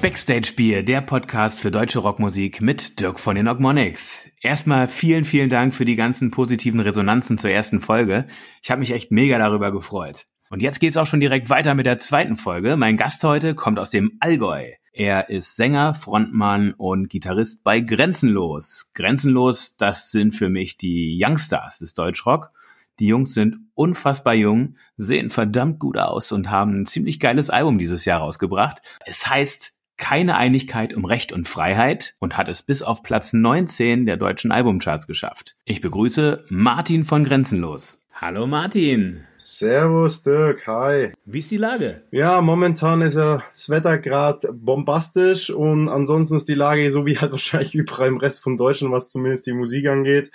Backstage Bier, der Podcast für deutsche Rockmusik mit Dirk von den Ogmonics. Erstmal vielen, vielen Dank für die ganzen positiven Resonanzen zur ersten Folge. Ich habe mich echt mega darüber gefreut. Und jetzt geht's auch schon direkt weiter mit der zweiten Folge. Mein Gast heute kommt aus dem Allgäu. Er ist Sänger, Frontmann und Gitarrist bei Grenzenlos. Grenzenlos, das sind für mich die Youngstars des Deutschrock. Die Jungs sind unfassbar jung, sehen verdammt gut aus und haben ein ziemlich geiles Album dieses Jahr rausgebracht. Es heißt keine Einigkeit um Recht und Freiheit und hat es bis auf Platz 19 der deutschen Albumcharts geschafft. Ich begrüße Martin von Grenzenlos. Hallo Martin. Servus Dirk, hi. Wie ist die Lage? Ja, momentan ist ja das Wetter gerade bombastisch und ansonsten ist die Lage so wie halt wahrscheinlich überall im Rest von Deutschland, was zumindest die Musik angeht,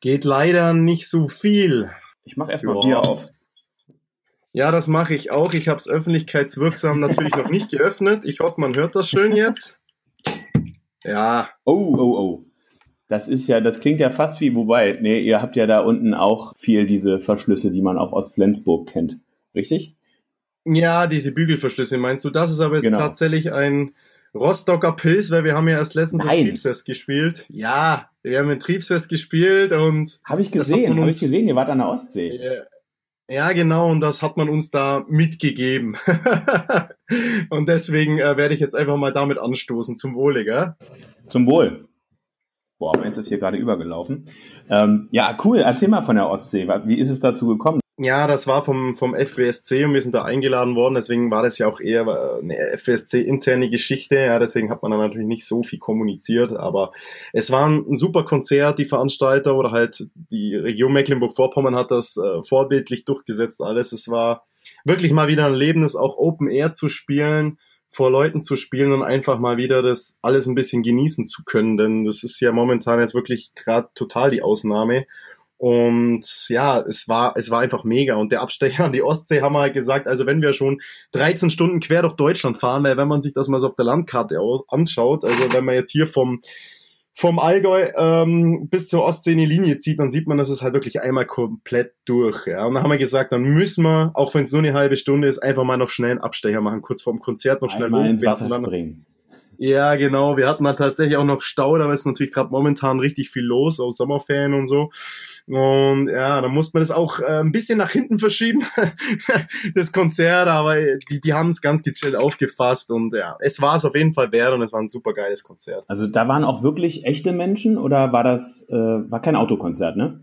geht leider nicht so viel. Ich mach erstmal Bier auf. Ja, das mache ich auch. Ich habe es öffentlichkeitswirksam natürlich noch nicht geöffnet. Ich hoffe, man hört das schön jetzt. Ja. Oh, oh, oh. Das ist ja, das klingt ja fast wie, wobei, nee, ihr habt ja da unten auch viel diese Verschlüsse, die man auch aus Flensburg kennt. Richtig? Ja, diese Bügelverschlüsse meinst du? Das ist aber jetzt genau. tatsächlich ein Rostocker Pilz, weil wir haben ja erst letztens Nein. in Triebsfest gespielt. Ja, wir haben in Triebsfest gespielt und. Habe ich gesehen, habe ich gesehen, ihr wart an der Ostsee. Ja, genau, und das hat man uns da mitgegeben. und deswegen äh, werde ich jetzt einfach mal damit anstoßen. Zum Wohle, gell? Zum Wohl. Boah, meins ist hier gerade übergelaufen. Ähm, ja, cool. Erzähl mal von der Ostsee. Wie ist es dazu gekommen? Ja, das war vom, vom FWSC und wir sind da eingeladen worden, deswegen war das ja auch eher eine FWSC-interne Geschichte, ja, deswegen hat man dann natürlich nicht so viel kommuniziert, aber es war ein super Konzert, die Veranstalter oder halt die Region Mecklenburg-Vorpommern hat das äh, vorbildlich durchgesetzt. Alles, es war wirklich mal wieder ein Erlebnis, auch Open Air zu spielen, vor Leuten zu spielen und einfach mal wieder das alles ein bisschen genießen zu können, denn das ist ja momentan jetzt wirklich gerade total die Ausnahme und ja, es war, es war einfach mega. Und der Abstecher an die Ostsee haben wir halt gesagt, also wenn wir schon 13 Stunden quer durch Deutschland fahren, weil wenn man sich das mal so auf der Landkarte aus, anschaut, also wenn man jetzt hier vom, vom Allgäu ähm, bis zur Ostsee eine Linie zieht, dann sieht man, dass es halt wirklich einmal komplett durch. Ja. Und dann haben wir gesagt, dann müssen wir, auch wenn es nur eine halbe Stunde ist, einfach mal noch schnell einen Abstecher machen, kurz vorm Konzert noch schnell einmal ins Wasser springen. Ja, genau. Wir hatten da tatsächlich auch noch Stau, da ist natürlich gerade momentan richtig viel los, aus Sommerferien und so. Und ja, da musste man das auch äh, ein bisschen nach hinten verschieben, das Konzert, aber die, die haben es ganz gechillt aufgefasst und ja, es war es auf jeden Fall wert und es war ein super geiles Konzert. Also da waren auch wirklich echte Menschen oder war das, äh, war kein Autokonzert, ne?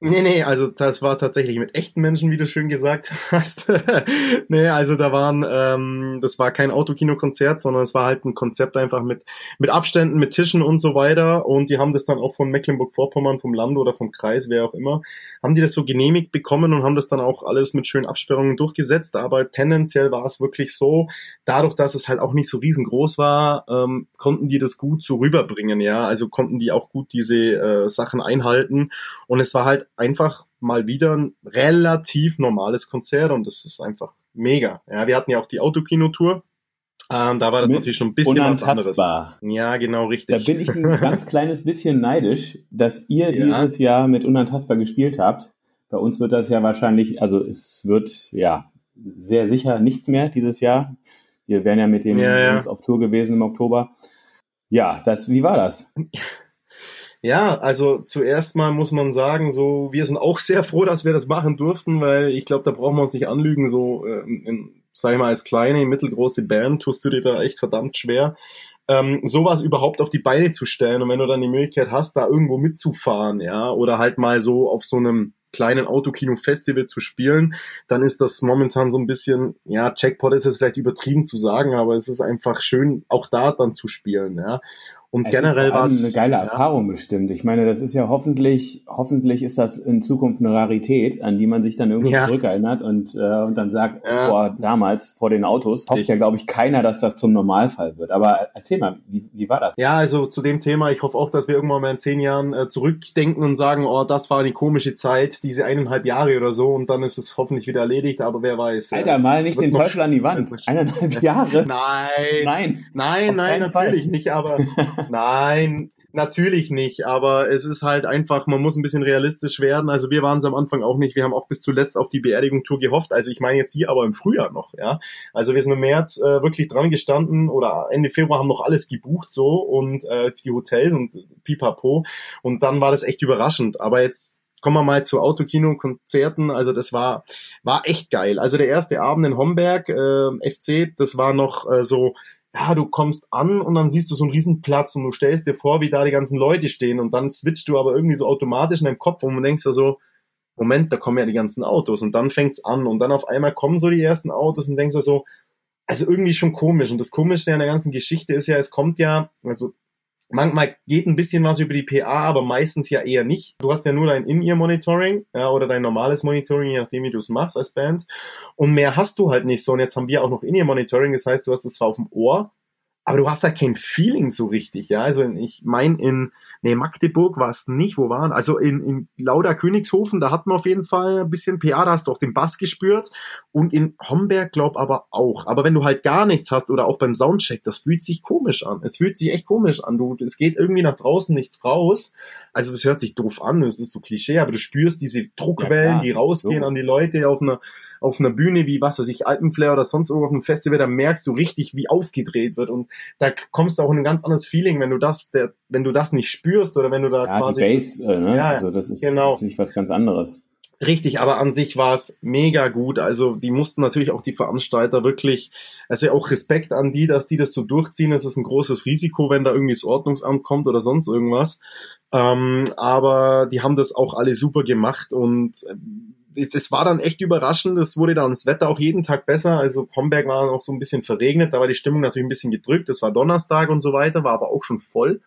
Nee, nee, also das war tatsächlich mit echten Menschen, wie du schön gesagt hast. nee, also da waren, ähm, das war kein Autokino-Konzert, sondern es war halt ein Konzept einfach mit, mit Abständen, mit Tischen und so weiter. Und die haben das dann auch von Mecklenburg-Vorpommern, vom Land oder vom Kreis, wer auch immer, haben die das so genehmigt bekommen und haben das dann auch alles mit schönen Absperrungen durchgesetzt. Aber tendenziell war es wirklich so, dadurch, dass es halt auch nicht so riesengroß war, ähm, konnten die das gut so rüberbringen, ja. Also konnten die auch gut diese äh, Sachen einhalten. Und es war halt einfach mal wieder ein relativ normales Konzert und das ist einfach mega. Ja, wir hatten ja auch die Autokino-Tour. Ähm, da war das Mit natürlich schon ein bisschen was anderes. Ja, genau, richtig. Da bin ich ein ganz kleines bisschen neidisch, dass ihr ja. dieses Jahr mit Unantastbar gespielt habt. Bei uns wird das ja wahrscheinlich, also es wird ja sehr sicher nichts mehr dieses Jahr. Wir wären ja mit dem ja, ja. auf Tour gewesen im Oktober. Ja, das, wie war das? Ja, also zuerst mal muss man sagen, so wir sind auch sehr froh, dass wir das machen durften, weil ich glaube, da brauchen wir uns nicht anlügen. So, äh, in, sag ich mal, als kleine, mittelgroße Band tust du dir da echt verdammt schwer, ähm, sowas überhaupt auf die Beine zu stellen. Und wenn du dann die Möglichkeit hast, da irgendwo mitzufahren, ja, oder halt mal so auf so einem kleinen Autokino-Festival zu spielen, dann ist das momentan so ein bisschen, ja, Jackpot ist es vielleicht übertrieben zu sagen, aber es ist einfach schön, auch da dann zu spielen, ja. Und es generell war es eine geile Erfahrung ja. bestimmt. Ich meine, das ist ja hoffentlich, hoffentlich ist das in Zukunft eine Rarität, an die man sich dann irgendwie ja. zurückerinnert und, äh, und dann sagt, ja. boah, damals vor den Autos hofft ja, glaube ich, keiner, dass das zum Normalfall wird. Aber erzähl mal, wie, wie war das? Ja, also zu dem Thema, ich hoffe auch, dass wir irgendwann mal in zehn Jahren äh, zurückdenken und sagen, oh, das war eine komische Zeit, diese eineinhalb Jahre oder so, und dann ist es hoffentlich wieder erledigt, aber wer weiß. Alter, mal nicht den Teufel an die Wand. Eineinhalb Jahre? Nein. Nein. Nein, nein, natürlich Fall. nicht, aber Nein, Natürlich nicht, aber es ist halt einfach, man muss ein bisschen realistisch werden. Also wir waren es am Anfang auch nicht. Wir haben auch bis zuletzt auf die Beerdigung-Tour gehofft. Also ich meine jetzt hier aber im Frühjahr noch, ja. Also wir sind im März äh, wirklich dran gestanden oder Ende Februar haben noch alles gebucht so und äh, die Hotels und pipapo. Und dann war das echt überraschend. Aber jetzt kommen wir mal zu Autokino, Konzerten. Also das war, war echt geil. Also der erste Abend in Homberg, äh, FC, das war noch äh, so ja, du kommst an und dann siehst du so einen Riesenplatz und du stellst dir vor, wie da die ganzen Leute stehen und dann switcht du aber irgendwie so automatisch in deinem Kopf und du denkst ja so, Moment, da kommen ja die ganzen Autos und dann fängt's an und dann auf einmal kommen so die ersten Autos und denkst ja so, also irgendwie schon komisch und das Komische an der ganzen Geschichte ist ja, es kommt ja, also Manchmal geht ein bisschen was über die PA, aber meistens ja eher nicht. Du hast ja nur dein In-Ear-Monitoring ja, oder dein normales Monitoring, je nachdem, wie du es machst als Band. Und mehr hast du halt nicht so. Und jetzt haben wir auch noch In-Ear-Monitoring, das heißt, du hast es zwar auf dem Ohr, aber du hast halt kein Feeling so richtig, ja. Also ich mein in nee, Magdeburg war es nicht, wo waren? Also in, in Lauda Königshofen, da hat man auf jeden Fall ein bisschen PA, da hast du auch den Bass gespürt. Und in Homberg glaub aber auch. Aber wenn du halt gar nichts hast oder auch beim Soundcheck, das fühlt sich komisch an. Es fühlt sich echt komisch an. Du, es geht irgendwie nach draußen nichts raus. Also das hört sich doof an, das ist so Klischee, aber du spürst diese Druckwellen, ja, die rausgehen so. an die Leute auf einer auf einer Bühne wie was weiß ich, Alpenflair oder sonst irgendwo auf einem Festival, da merkst du richtig, wie aufgedreht wird und da kommst du auch in ein ganz anderes Feeling, wenn du das, der, wenn du das nicht spürst oder wenn du da ja, quasi. Die Bass, äh, ne? ja, also das ist genau. natürlich was ganz anderes. Richtig, aber an sich war es mega gut. Also die mussten natürlich auch die Veranstalter wirklich, also auch Respekt an die, dass die das so durchziehen. Es ist ein großes Risiko, wenn da irgendwie das Ordnungsamt kommt oder sonst irgendwas. Ähm, aber die haben das auch alle super gemacht und äh, es war dann echt überraschend. Es wurde dann das Wetter auch jeden Tag besser. Also Homberg war auch so ein bisschen verregnet. Da war die Stimmung natürlich ein bisschen gedrückt. Es war Donnerstag und so weiter, war aber auch schon voll.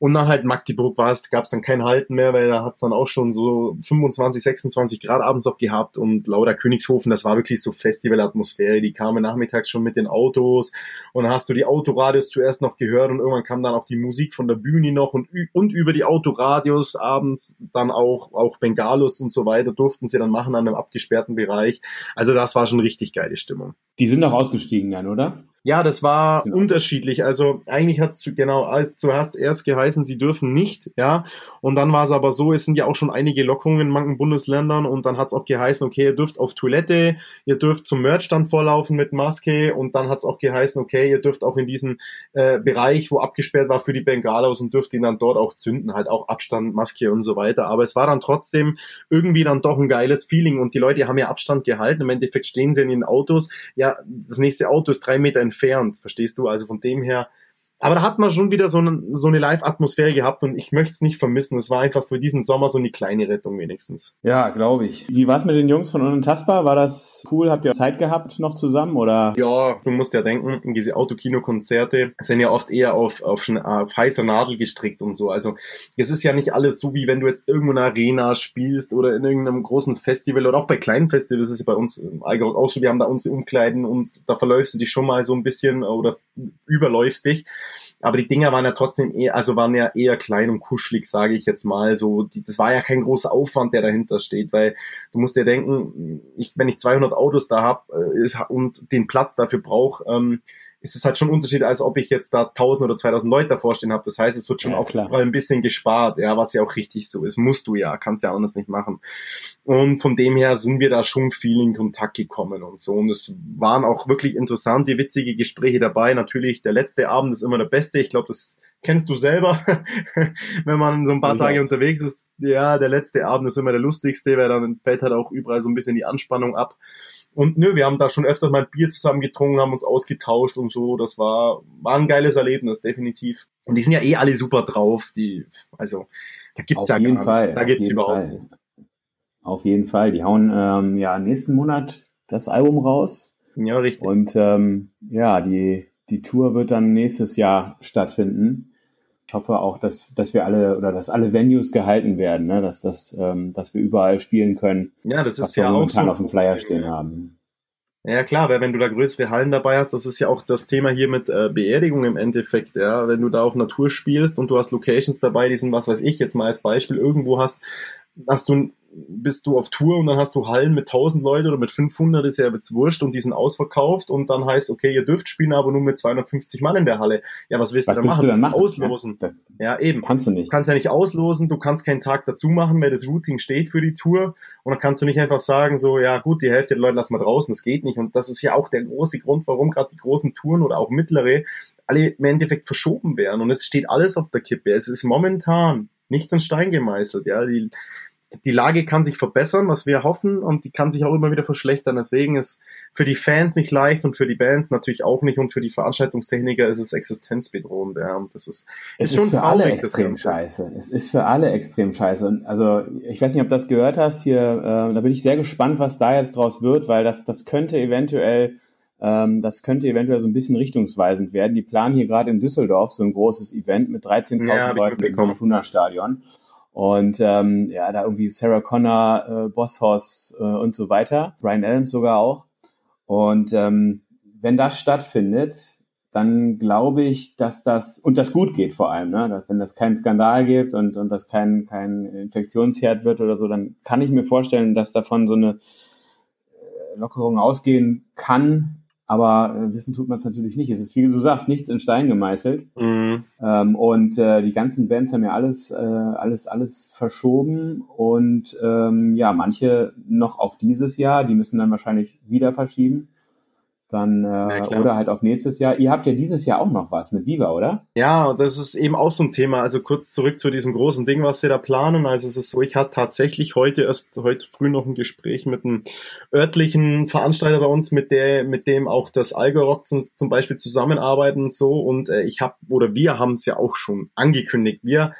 Und dann halt Magdeburg war es, gab es dann kein Halten mehr, weil da hat es dann auch schon so 25, 26 Grad abends auch gehabt und lauter Königshofen, das war wirklich so Festivalatmosphäre. Die kamen nachmittags schon mit den Autos und hast du die Autoradios zuerst noch gehört und irgendwann kam dann auch die Musik von der Bühne noch und, und über die Autoradios abends dann auch, auch Bengalos und so weiter durften sie dann machen an einem abgesperrten Bereich. Also das war schon richtig geile Stimmung. Die sind doch ausgestiegen dann, oder? Ja, das war genau. unterschiedlich. Also eigentlich hat es genau als zuerst erst geheißen, sie dürfen nicht, ja. Und dann war es aber so, es sind ja auch schon einige Lockerungen in manchen Bundesländern und dann hat es auch geheißen, okay, ihr dürft auf Toilette, ihr dürft zum Merchstand vorlaufen mit Maske und dann hat es auch geheißen, okay, ihr dürft auch in diesen äh, Bereich, wo abgesperrt war für die Bengalos und dürft ihn dann dort auch zünden, halt auch Abstand, Maske und so weiter. Aber es war dann trotzdem irgendwie dann doch ein geiles Feeling und die Leute haben ja Abstand gehalten. Im Endeffekt stehen sie in den Autos. Ja, das nächste Auto ist drei Meter entfernt, verstehst du? Also von dem her aber da hat man schon wieder so, eine, so eine Live-Atmosphäre gehabt und ich möchte es nicht vermissen. Es war einfach für diesen Sommer so eine kleine Rettung wenigstens. Ja, glaube ich. Wie war es mit den Jungs von Unentastbar? War das cool? Habt ihr Zeit gehabt noch zusammen oder? Ja, du musst ja denken, diese Autokino-Konzerte sind ja oft eher auf, auf, auf heißer Nadel gestrickt und so. Also es ist ja nicht alles so, wie wenn du jetzt irgendwo in einer Arena spielst oder in irgendeinem großen Festival oder auch bei kleinen Festivals ist es ja bei uns im Allgäu auch so. Wir haben da unsere Umkleiden und da verläufst du dich schon mal so ein bisschen oder überläufst dich. Aber die Dinger waren ja trotzdem eher, also waren ja eher klein und kuschelig, sage ich jetzt mal. So, die, das war ja kein großer Aufwand, der dahinter steht, weil du musst dir denken, ich, wenn ich 200 Autos da habe äh, und den Platz dafür brauche, ähm, ist es halt schon ein Unterschied, als ob ich jetzt da 1000 oder 2000 Leute davor stehen habe. Das heißt, es wird schon ja, auch klar. ein bisschen gespart, ja, was ja auch richtig so ist. Musst du ja, kannst ja anders nicht machen. Und von dem her sind wir da schon viel in Kontakt gekommen und so. Und es waren auch wirklich interessante, witzige Gespräche dabei. Natürlich, der letzte Abend ist immer der beste. Ich glaube, das kennst du selber, wenn man so ein paar Tage unterwegs ist. Ja, der letzte Abend ist immer der lustigste, weil dann fällt halt auch überall so ein bisschen die Anspannung ab. Und nö, wir haben da schon öfter mal ein Bier zusammen getrunken, haben uns ausgetauscht und so. Das war, war ein geiles Erlebnis, definitiv. Und die sind ja eh alle super drauf. Die, also, da gibt's ja gar nichts. Da gibt's überhaupt Fall. nichts. Auf jeden Fall. Die hauen ähm, ja nächsten Monat das Album raus. Ja, richtig. Und ähm, ja, die, die Tour wird dann nächstes Jahr stattfinden ich hoffe auch, dass, dass wir alle oder dass alle Venues gehalten werden, ne? dass, das, ähm, dass wir überall spielen können. Ja, das ist ja auch so. auf dem Flyer stehen haben. Ja klar, weil wenn du da größere Hallen dabei hast, das ist ja auch das Thema hier mit äh, Beerdigung im Endeffekt, ja, wenn du da auf Natur spielst und du hast Locations dabei, die sind, was weiß ich, jetzt mal als Beispiel, irgendwo hast, hast du bist du auf Tour und dann hast du Hallen mit 1000 Leuten oder mit 500, ist ja jetzt wurscht und die sind ausverkauft und dann heißt, okay, ihr dürft spielen, aber nur mit 250 Mann in der Halle. Ja, was willst was du da machen? Du dann machen? Auslosen. Ja, ja, eben. Kannst du nicht. Du kannst ja nicht auslosen, du kannst keinen Tag dazu machen, weil das Routing steht für die Tour und dann kannst du nicht einfach sagen, so, ja gut, die Hälfte der Leute lassen wir draußen, das geht nicht und das ist ja auch der große Grund, warum gerade die großen Touren oder auch mittlere alle im Endeffekt verschoben werden und es steht alles auf der Kippe. Es ist momentan nicht an Stein gemeißelt, ja, die die Lage kann sich verbessern, was wir hoffen, und die kann sich auch immer wieder verschlechtern. Deswegen ist für die Fans nicht leicht und für die Bands natürlich auch nicht und für die Veranstaltungstechniker ist es existenzbedrohend. Ja. Das ist, es ist schon für alle extrem scheiße. Es ist für alle extrem scheiße. Und also ich weiß nicht, ob du das gehört hast hier. Äh, da bin ich sehr gespannt, was da jetzt draus wird, weil das das könnte eventuell ähm, das könnte eventuell so ein bisschen richtungsweisend werden. Die planen hier gerade in Düsseldorf so ein großes Event mit 13.000 ja, Leuten im Fortuna-Stadion. Und ähm, ja, da irgendwie Sarah Connor, äh, Boss Hoss äh, und so weiter, Brian Adams sogar auch. Und ähm, wenn das stattfindet, dann glaube ich, dass das und das gut geht vor allem, ne? Dass, wenn das keinen Skandal gibt und und das kein kein Infektionsherd wird oder so, dann kann ich mir vorstellen, dass davon so eine äh, Lockerung ausgehen kann, aber äh, wissen tut man es natürlich nicht. Es ist, wie du sagst, nichts in Stein gemeißelt. Mhm. Ähm, und äh, die ganzen Bands haben ja alles, äh, alles, alles verschoben und ähm, ja, manche noch auf dieses Jahr, die müssen dann wahrscheinlich wieder verschieben dann äh, oder halt auf nächstes Jahr. Ihr habt ja dieses Jahr auch noch was mit Viva, oder? Ja, das ist eben auch so ein Thema. Also kurz zurück zu diesem großen Ding, was sie da planen. Also es ist so, ich hatte tatsächlich heute erst heute früh noch ein Gespräch mit einem örtlichen Veranstalter bei uns, mit der mit dem auch das Algorock zum, zum Beispiel zusammenarbeiten und so. Und äh, ich habe oder wir haben es ja auch schon angekündigt. Wir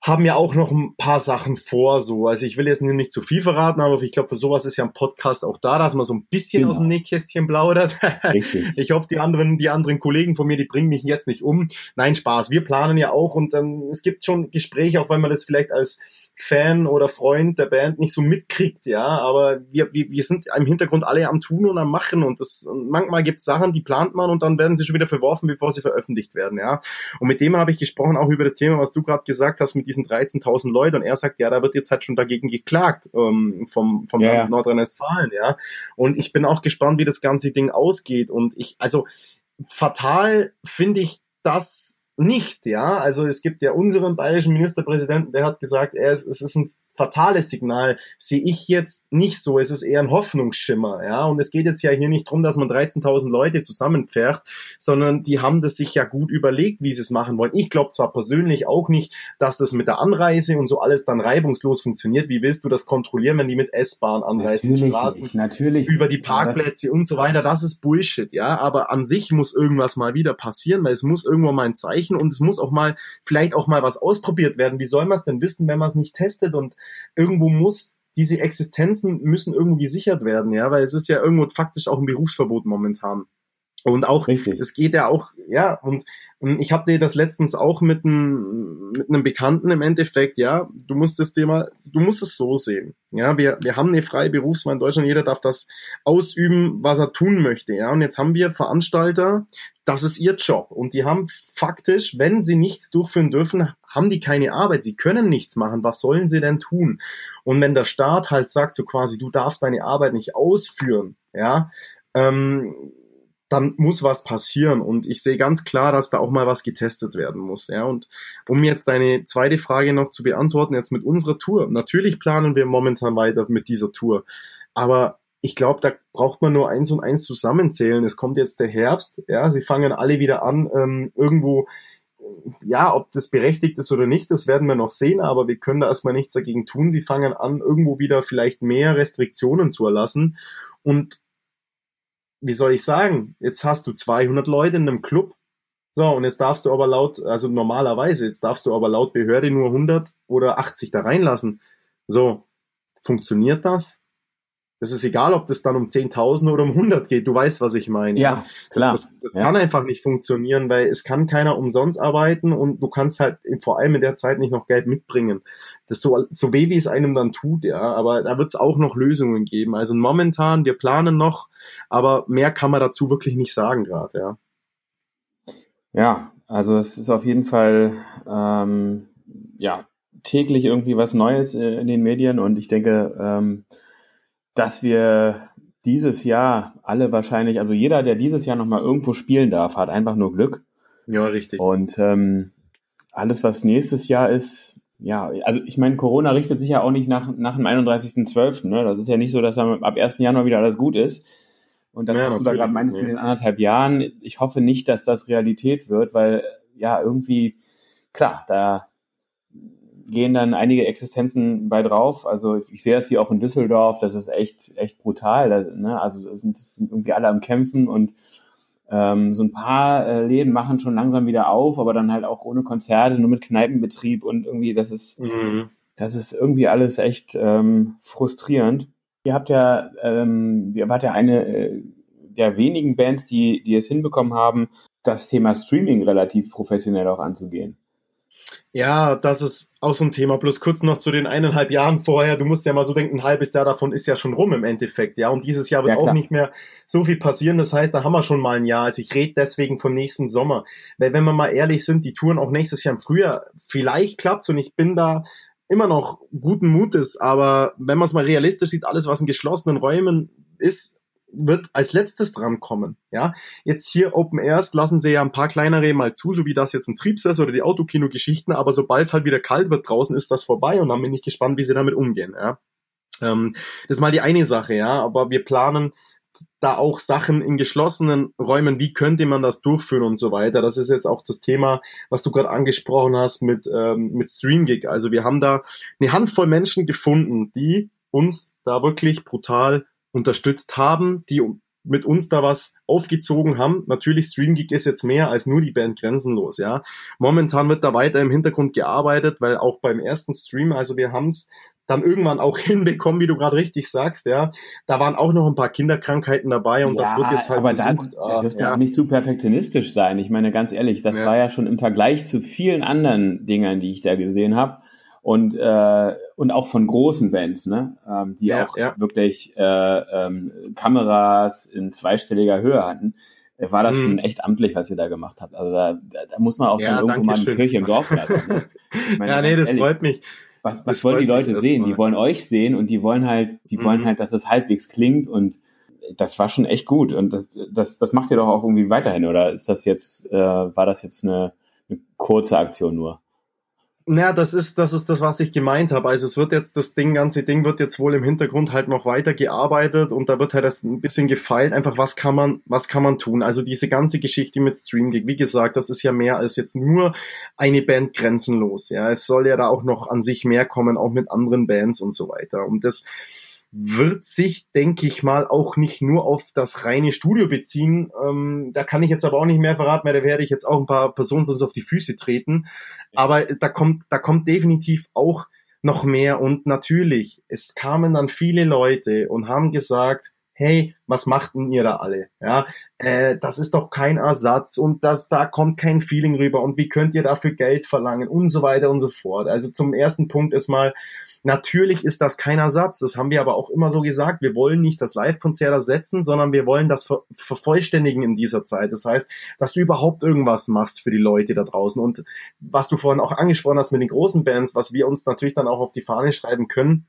haben ja auch noch ein paar Sachen vor, so. Also ich will jetzt nicht zu viel verraten, aber ich glaube, für sowas ist ja ein Podcast auch da, dass man so ein bisschen genau. aus dem Nähkästchen plaudert. Richtig. Ich hoffe, die anderen, die anderen Kollegen von mir, die bringen mich jetzt nicht um. Nein, Spaß. Wir planen ja auch und ähm, es gibt schon Gespräche, auch wenn man das vielleicht als Fan oder Freund der Band nicht so mitkriegt, ja. Aber wir, wir, wir sind im Hintergrund alle am Tun und am Machen und das, und manchmal gibt es Sachen, die plant man und dann werden sie schon wieder verworfen, bevor sie veröffentlicht werden, ja. Und mit dem habe ich gesprochen, auch über das Thema, was du gerade gesagt hast, mit diesen 13.000 Leuten und er sagt, ja, da wird jetzt halt schon dagegen geklagt ähm, vom, vom ja, Nordrhein-Westfalen, ja. Und ich bin auch gespannt, wie das ganze Ding ausgeht und ich, also fatal finde ich das nicht, ja. Also es gibt ja unseren bayerischen Ministerpräsidenten, der hat gesagt, er ist, es ist ein fatales Signal sehe ich jetzt nicht so. Es ist eher ein Hoffnungsschimmer, ja. Und es geht jetzt ja hier nicht darum, dass man 13.000 Leute zusammenpfercht, sondern die haben das sich ja gut überlegt, wie sie es machen wollen. Ich glaube zwar persönlich auch nicht, dass das mit der Anreise und so alles dann reibungslos funktioniert. Wie willst du das kontrollieren, wenn die mit S-Bahn anreisen, natürlich Straßen, nicht, natürlich über die Parkplätze und so weiter? Das ist Bullshit, ja. Aber an sich muss irgendwas mal wieder passieren, weil es muss irgendwo mal ein Zeichen und es muss auch mal, vielleicht auch mal was ausprobiert werden. Wie soll man es denn wissen, wenn man es nicht testet und irgendwo muss diese Existenzen müssen irgendwo gesichert werden, ja, weil es ist ja irgendwo faktisch auch ein Berufsverbot momentan. Und auch, es geht ja auch, ja, und ich habe dir das letztens auch mit, einem mit einem Bekannten im Endeffekt, ja, du musst das Thema, du musst es so sehen. Ja, wir, wir haben eine freie Berufswahl in Deutschland, jeder darf das ausüben, was er tun möchte, ja. Und jetzt haben wir Veranstalter, das ist ihr Job. Und die haben faktisch, wenn sie nichts durchführen dürfen, haben die keine Arbeit. Sie können nichts machen. Was sollen sie denn tun? Und wenn der Staat halt sagt, so quasi, du darfst deine Arbeit nicht ausführen, ja, ähm, dann muss was passieren. Und ich sehe ganz klar, dass da auch mal was getestet werden muss. Ja, und um jetzt deine zweite Frage noch zu beantworten, jetzt mit unserer Tour. Natürlich planen wir momentan weiter mit dieser Tour. Aber ich glaube, da braucht man nur eins und eins zusammenzählen. Es kommt jetzt der Herbst, ja, sie fangen alle wieder an, ähm, irgendwo, ja, ob das berechtigt ist oder nicht, das werden wir noch sehen, aber wir können da erstmal nichts dagegen tun. Sie fangen an, irgendwo wieder vielleicht mehr Restriktionen zu erlassen. Und wie soll ich sagen, jetzt hast du 200 Leute in einem Club, so, und jetzt darfst du aber laut, also normalerweise, jetzt darfst du aber laut Behörde nur 100 oder 80 da reinlassen. So, funktioniert das? Das ist egal, ob das dann um 10.000 oder um 100 geht. Du weißt, was ich meine. Ja, klar. Das, das, das ja. kann einfach nicht funktionieren, weil es kann keiner umsonst arbeiten und du kannst halt vor allem in der Zeit nicht noch Geld mitbringen. Das so, so weh, wie es einem dann tut, ja. Aber da wird es auch noch Lösungen geben. Also momentan, wir planen noch, aber mehr kann man dazu wirklich nicht sagen gerade, ja. Ja, also es ist auf jeden Fall, ähm, ja, täglich irgendwie was Neues äh, in den Medien und ich denke, ähm, dass wir dieses Jahr alle wahrscheinlich, also jeder, der dieses Jahr nochmal irgendwo spielen darf, hat einfach nur Glück. Ja, richtig. Und ähm, alles, was nächstes Jahr ist, ja, also ich meine, Corona richtet sich ja auch nicht nach, nach dem 31.12. Ne? Das ist ja nicht so, dass dann ab 1. Januar wieder alles gut ist. Und das, ja, was du da gerade meinst mit den anderthalb Jahren, ich hoffe nicht, dass das Realität wird, weil ja, irgendwie, klar, da gehen dann einige Existenzen bei drauf. Also ich sehe das hier auch in Düsseldorf, das ist echt, echt brutal. Das, ne? Also sind, sind irgendwie alle am Kämpfen und ähm, so ein paar äh, Läden machen schon langsam wieder auf, aber dann halt auch ohne Konzerte, nur mit Kneipenbetrieb und irgendwie, das ist, mhm. das ist irgendwie alles echt ähm, frustrierend. Ihr habt ja, ähm, ihr wart ja eine äh, der wenigen Bands, die, die es hinbekommen haben, das Thema Streaming relativ professionell auch anzugehen. Ja, das ist auch so ein Thema. Plus kurz noch zu den eineinhalb Jahren vorher. Du musst ja mal so denken, ein halbes Jahr davon ist ja schon rum im Endeffekt. Ja, und dieses Jahr wird ja, auch nicht mehr so viel passieren. Das heißt, da haben wir schon mal ein Jahr. Also ich rede deswegen von nächsten Sommer. Weil wenn wir mal ehrlich sind, die Touren auch nächstes Jahr im Frühjahr, vielleicht klappt's und ich bin da immer noch guten Mutes. Aber wenn man es mal realistisch sieht, alles, was in geschlossenen Räumen ist, wird als letztes dran kommen. Ja, jetzt hier Open Airs lassen sie ja ein paar kleinere mal zu, so wie das jetzt ein Triebsess oder die Autokino-Geschichten, aber sobald es halt wieder kalt wird draußen, ist das vorbei und dann bin ich gespannt, wie sie damit umgehen. Ja, ähm, das ist mal die eine Sache, ja, aber wir planen da auch Sachen in geschlossenen Räumen, wie könnte man das durchführen und so weiter. Das ist jetzt auch das Thema, was du gerade angesprochen hast mit, ähm, mit StreamGig. Also wir haben da eine Handvoll Menschen gefunden, die uns da wirklich brutal unterstützt haben, die mit uns da was aufgezogen haben. Natürlich, StreamGeek ist jetzt mehr als nur die Band Grenzenlos, ja. Momentan wird da weiter im Hintergrund gearbeitet, weil auch beim ersten Stream, also wir haben es dann irgendwann auch hinbekommen, wie du gerade richtig sagst, ja. Da waren auch noch ein paar Kinderkrankheiten dabei und ja, das wird jetzt halt aber besucht. da ah, dürfte ja. auch nicht zu perfektionistisch sein. Ich meine, ganz ehrlich, das ja. war ja schon im Vergleich zu vielen anderen Dingern, die ich da gesehen habe, und äh, und auch von großen Bands, ne, ähm, die ja, auch ja. wirklich äh, ähm, Kameras in zweistelliger Höhe hatten, äh, war das hm. schon echt amtlich, was ihr da gemacht habt. Also da, da, da muss man auch ja, dann irgendwo mal eine Kirche im Dorf lassen. Ne? Meine, ja, nee, das ehrlich, freut mich. Was, was wollen die Leute mich, sehen? Die wollen euch sehen und die wollen halt, die mhm. wollen halt, dass es halbwegs klingt und das war schon echt gut und das, das, das macht ihr doch auch irgendwie weiterhin oder ist das jetzt, äh, war das jetzt eine, eine kurze Aktion nur? Naja, das ist, das ist das, was ich gemeint habe. Also es wird jetzt, das Ding, ganze Ding wird jetzt wohl im Hintergrund halt noch weiter gearbeitet und da wird halt das ein bisschen gefeilt. Einfach, was kann man, was kann man tun? Also diese ganze Geschichte mit StreamGig, wie gesagt, das ist ja mehr als jetzt nur eine Band grenzenlos. Ja, es soll ja da auch noch an sich mehr kommen, auch mit anderen Bands und so weiter. Und das, wird sich, denke ich mal, auch nicht nur auf das reine Studio beziehen. Ähm, da kann ich jetzt aber auch nicht mehr verraten, weil da werde ich jetzt auch ein paar Personen sonst auf die Füße treten. Aber da kommt, da kommt definitiv auch noch mehr. Und natürlich, es kamen dann viele Leute und haben gesagt, hey, was machten ihr da alle? Ja, äh, das ist doch kein Ersatz und das, da kommt kein Feeling rüber und wie könnt ihr dafür Geld verlangen und so weiter und so fort. Also zum ersten Punkt ist mal, Natürlich ist das kein Ersatz. Das haben wir aber auch immer so gesagt. Wir wollen nicht das Live-Konzert ersetzen, sondern wir wollen das ver vervollständigen in dieser Zeit. Das heißt, dass du überhaupt irgendwas machst für die Leute da draußen. Und was du vorhin auch angesprochen hast mit den großen Bands, was wir uns natürlich dann auch auf die Fahne schreiben können,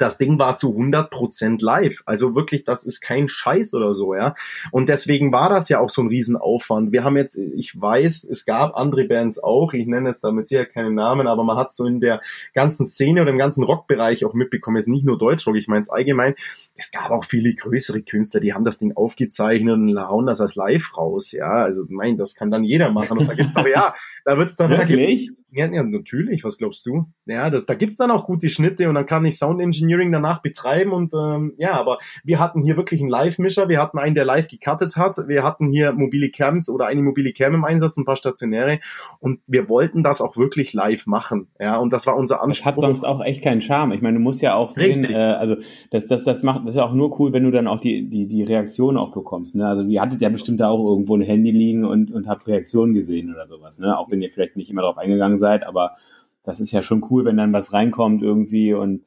das Ding war zu 100% live. Also wirklich, das ist kein Scheiß oder so, ja. Und deswegen war das ja auch so ein Riesenaufwand. Wir haben jetzt, ich weiß, es gab andere Bands auch, ich nenne es damit sicher keinen Namen, aber man hat so in der ganzen Szene oder im ganzen Rockbereich auch mitbekommen, jetzt nicht nur Deutschrock, ich meine es allgemein, es gab auch viele größere Künstler, die haben das Ding aufgezeichnet und hauen das als live raus, ja. Also, mein, das kann dann jeder machen. Und da gibt's aber ja, da wird's dann, Wirklich? Ja, ja, natürlich, was glaubst du? Ja, das, da gibt's dann auch gute Schnitte und dann kann ich Sound Engineering danach betreiben und ähm, ja, aber wir hatten hier wirklich einen Live-Mischer, wir hatten einen, der live gecuttet hat, wir hatten hier mobile Cams oder eine mobile Cam im Einsatz, ein paar stationäre und wir wollten das auch wirklich live machen, ja, und das war unser Anspruch. Das hat sonst auch echt keinen Charme. Ich meine, du musst ja auch sehen, äh, also das, das, das macht, das ist auch nur cool, wenn du dann auch die, die, die Reaktion auch bekommst, ne? Also ihr hattet ja bestimmt da auch irgendwo ein Handy liegen und, und habt Reaktionen gesehen oder sowas, ne? Auch wenn ihr vielleicht nicht immer darauf eingegangen seid, aber das ist ja schon cool, wenn dann was reinkommt irgendwie und,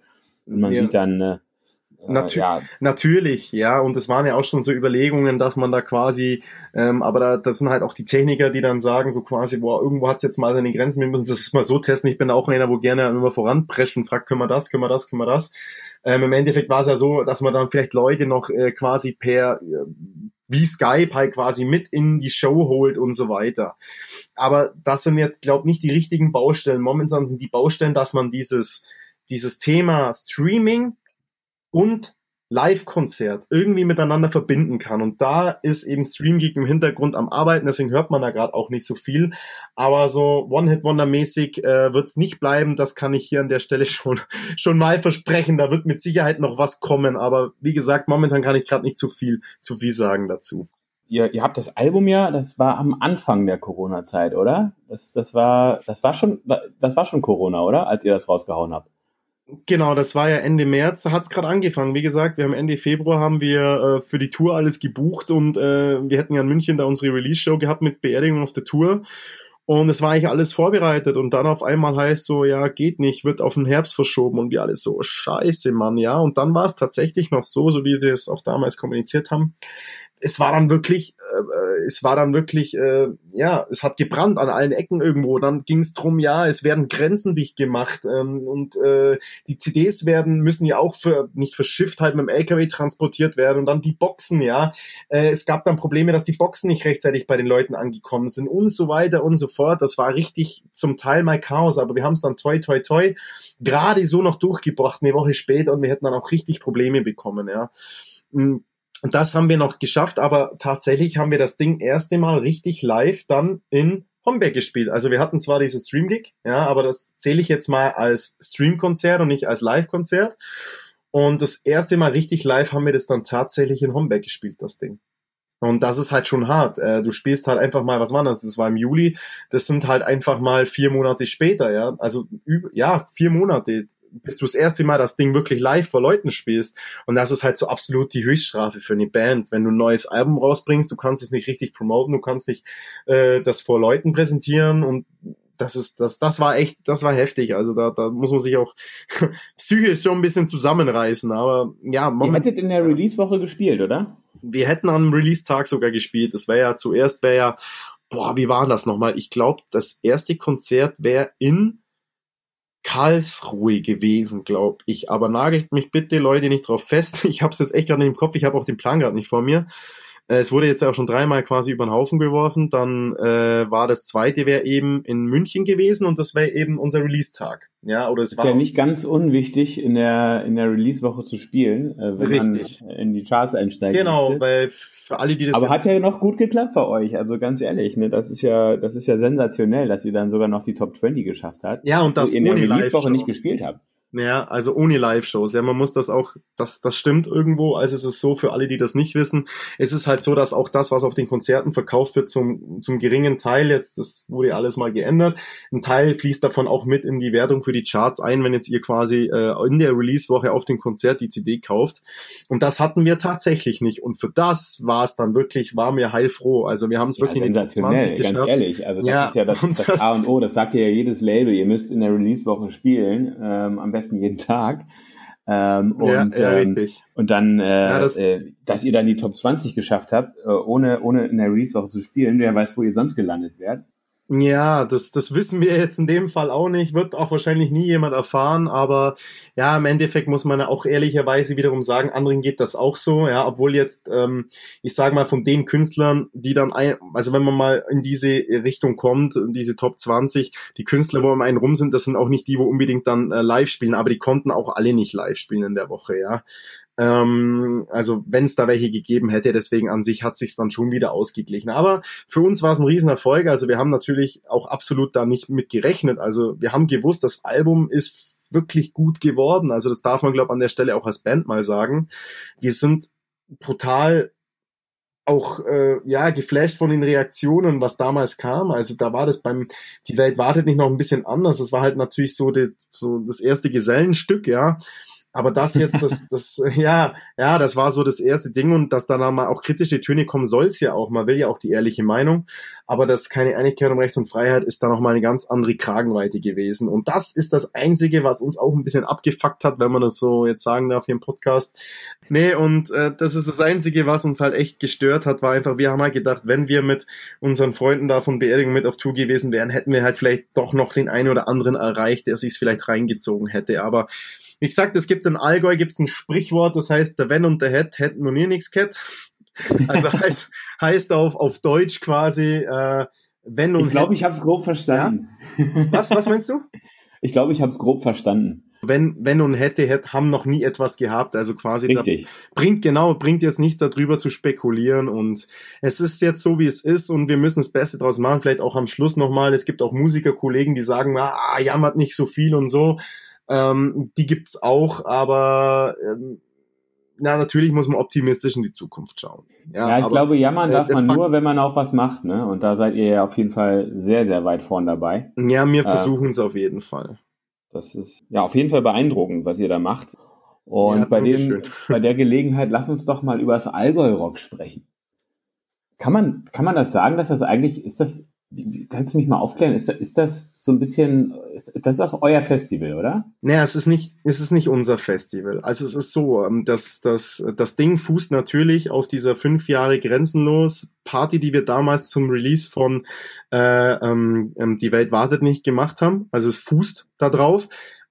und man ja. sieht dann, äh, Natu ja. Natürlich, ja. Und es waren ja auch schon so Überlegungen, dass man da quasi, ähm, aber da, das sind halt auch die Techniker, die dann sagen, so quasi, boah, irgendwo hat's jetzt mal seine Grenzen, wir müssen das mal so testen. Ich bin auch einer, wo gerne immer voranprescht und fragt, können wir das, können wir das, können wir das. Ähm, Im Endeffekt war es ja so, dass man dann vielleicht Leute noch äh, quasi per äh, wie Skype halt quasi mit in die Show holt und so weiter. Aber das sind jetzt, glaube nicht die richtigen Baustellen. Momentan sind die Baustellen, dass man dieses, dieses Thema Streaming und Live-Konzert irgendwie miteinander verbinden kann. Und da ist eben StreamGeek im Hintergrund am Arbeiten, deswegen hört man da gerade auch nicht so viel. Aber so One-Hit-Wonder-mäßig äh, wird es nicht bleiben, das kann ich hier an der Stelle schon, schon mal versprechen. Da wird mit Sicherheit noch was kommen. Aber wie gesagt, momentan kann ich gerade nicht zu viel, zu viel sagen dazu. Ihr, ihr habt das Album ja, das war am Anfang der Corona-Zeit, oder? Das, das war, das war schon, das war schon Corona, oder? Als ihr das rausgehauen habt. Genau, das war ja Ende März, da hat's gerade angefangen. Wie gesagt, wir haben Ende Februar haben wir äh, für die Tour alles gebucht und äh, wir hätten ja in München da unsere Release-Show gehabt mit Beerdigung auf der Tour. Und es war eigentlich alles vorbereitet und dann auf einmal heißt so, ja, geht nicht, wird auf den Herbst verschoben und wir alles so, scheiße, Mann, ja. Und dann war es tatsächlich noch so, so wie wir es auch damals kommuniziert haben, es war dann wirklich, äh, äh, es war dann wirklich, äh, ja, es hat gebrannt an allen Ecken irgendwo. Dann ging es drum, ja, es werden Grenzen dicht gemacht ähm, und äh, die CDs werden müssen ja auch für nicht verschifft halt mit dem LKW transportiert werden und dann die Boxen, ja. Äh, es gab dann Probleme, dass die Boxen nicht rechtzeitig bei den Leuten angekommen sind und so weiter und so fort. Das war richtig zum Teil mal Chaos, aber wir haben es dann toi toi toi gerade so noch durchgebracht eine Woche später und wir hätten dann auch richtig Probleme bekommen, ja. Mm, und das haben wir noch geschafft, aber tatsächlich haben wir das Ding erste Mal richtig live dann in Homberg gespielt. Also wir hatten zwar dieses Stream-Gig, ja, aber das zähle ich jetzt mal als Stream-Konzert und nicht als Live-Konzert. Und das erste Mal richtig live haben wir das dann tatsächlich in Homberg gespielt, das Ding. Und das ist halt schon hart. Äh, du spielst halt einfach mal, was war das? Das war im Juli. Das sind halt einfach mal vier Monate später, ja. Also, ja, vier Monate bis du das erste Mal das Ding wirklich live vor Leuten spielst. Und das ist halt so absolut die Höchststrafe für eine Band. Wenn du ein neues Album rausbringst, du kannst es nicht richtig promoten, du kannst nicht äh, das vor Leuten präsentieren und das ist, das, das war echt, das war heftig. Also da, da muss man sich auch psychisch schon ein bisschen zusammenreißen. Aber ja, Moment. Ihr hättet in der Release-Woche gespielt, oder? Wir hätten am Release-Tag sogar gespielt. Das wäre ja zuerst wäre ja, boah, wie war das nochmal? Ich glaube, das erste Konzert wäre in Karlsruhe gewesen, glaube ich. Aber nagelt mich bitte, Leute, nicht drauf fest. Ich habe es jetzt echt gerade nicht im Kopf. Ich habe auch den Plan gerade nicht vor mir. Äh, es wurde jetzt auch schon dreimal quasi über den Haufen geworfen. Dann äh, war das zweite wäre eben in München gewesen und das wäre eben unser Release-Tag. Ja, oder es ist war ja nicht ganz unwichtig in der in der Release-Woche zu spielen, äh, wenn Richtig. man in die Charts einsteigt. Genau, weil für alle, die das. Aber hat ja noch gut geklappt bei euch. Also ganz ehrlich, ne, das ist ja das ist ja sensationell, dass ihr dann sogar noch die Top 20 geschafft habt. Ja, und das in der Release-Woche nicht gespielt habt. Ja, also ohne Live-Shows. Ja, man muss das auch, das, das stimmt irgendwo. Also es ist so, für alle, die das nicht wissen, es ist halt so, dass auch das, was auf den Konzerten verkauft wird, zum, zum geringen Teil, jetzt, das wurde alles mal geändert, ein Teil fließt davon auch mit in die Wertung für die Charts ein, wenn jetzt ihr quasi äh, in der Release-Woche auf dem Konzert die CD kauft. Und das hatten wir tatsächlich nicht. Und für das war es dann wirklich, war mir heilfroh. Also wir haben es ja, wirklich in den 20 geschafft. Ganz ehrlich, also das ja, ist ja das, das, das A und O, das sagt ja jedes Label, ihr müsst in der Release-Woche spielen. Ähm, am besten jeden Tag. Ähm, und, ja, ja, ähm, und dann, äh, ja, das, äh, dass ihr dann die Top 20 geschafft habt, äh, ohne, ohne in der Release-Woche zu spielen, wer weiß, wo ihr sonst gelandet wärt. Ja, das, das wissen wir jetzt in dem Fall auch nicht, wird auch wahrscheinlich nie jemand erfahren, aber ja, im Endeffekt muss man auch ehrlicherweise wiederum sagen, anderen geht das auch so, ja, obwohl jetzt, ähm, ich sage mal, von den Künstlern, die dann, ein, also wenn man mal in diese Richtung kommt, in diese Top 20, die Künstler, wo am einen rum sind, das sind auch nicht die, wo unbedingt dann äh, live spielen, aber die konnten auch alle nicht live spielen in der Woche, ja. Ähm, also wenn es da welche gegeben hätte, deswegen an sich hat sich dann schon wieder ausgeglichen. Aber für uns war es ein Riesenerfolg. Also wir haben natürlich auch absolut da nicht mit gerechnet. Also wir haben gewusst, das Album ist wirklich gut geworden. Also das darf man, glaube an der Stelle auch als Band mal sagen. Wir sind brutal auch äh, ja geflasht von den Reaktionen, was damals kam. Also da war das beim Die Welt wartet nicht noch ein bisschen anders. Das war halt natürlich so, die, so das erste Gesellenstück, ja. Aber das jetzt, das, das, ja, ja, das war so das erste Ding und dass dann mal auch kritische Töne kommen, soll's ja auch. Man will ja auch die ehrliche Meinung. Aber das keine Einigkeit um Recht und Freiheit ist dann noch mal eine ganz andere Kragenweite gewesen. Und das ist das Einzige, was uns auch ein bisschen abgefuckt hat, wenn man das so jetzt sagen darf hier im Podcast. Nee, und äh, das ist das Einzige, was uns halt echt gestört hat, war einfach, wir haben halt gedacht, wenn wir mit unseren Freunden da von Beerdigung mit auf Tour gewesen wären, hätten wir halt vielleicht doch noch den einen oder anderen erreicht, der sich's vielleicht reingezogen hätte. Aber wie gesagt, es gibt in Allgäu gibt's ein Sprichwort, das heißt, der Wenn und der Het hätten noch nie nichts gehabt. Also heißt, heißt auf, auf Deutsch quasi, äh, wenn und. Ich glaube, ich habe es grob verstanden. Ja? Was, was meinst du? Ich glaube, ich habe es grob verstanden. Wenn, wenn und hätte, hätte, haben noch nie etwas gehabt. Also quasi Richtig. bringt genau, bringt jetzt nichts darüber zu spekulieren. Und es ist jetzt so, wie es ist, und wir müssen das Beste draus machen. Vielleicht auch am Schluss nochmal. Es gibt auch Musikerkollegen, die sagen, ah, jammert nicht so viel und so. Ähm, die gibt's auch, aber ähm, na, natürlich muss man optimistisch in die Zukunft schauen. Ja, ja ich aber, glaube, jammern äh, darf man nur, wenn man auch was macht, ne? Und da seid ihr ja auf jeden Fall sehr, sehr weit vorn dabei. Ja, wir äh, versuchen es auf jeden Fall. Das ist ja auf jeden Fall beeindruckend, was ihr da macht. Und ja, bei dem, bei der Gelegenheit, lass uns doch mal über das Allgäu-Rock sprechen. Kann man, kann man das sagen, dass das eigentlich, ist das Kannst du mich mal aufklären? Ist, ist das so ein bisschen, ist, das ist auch euer Festival, oder? Naja, es ist nicht, es ist nicht unser Festival. Also es ist so, ähm, dass das, das Ding fußt natürlich auf dieser fünf Jahre grenzenlos Party, die wir damals zum Release von äh, ähm, ähm Die Welt wartet nicht gemacht haben. Also es fußt da drauf.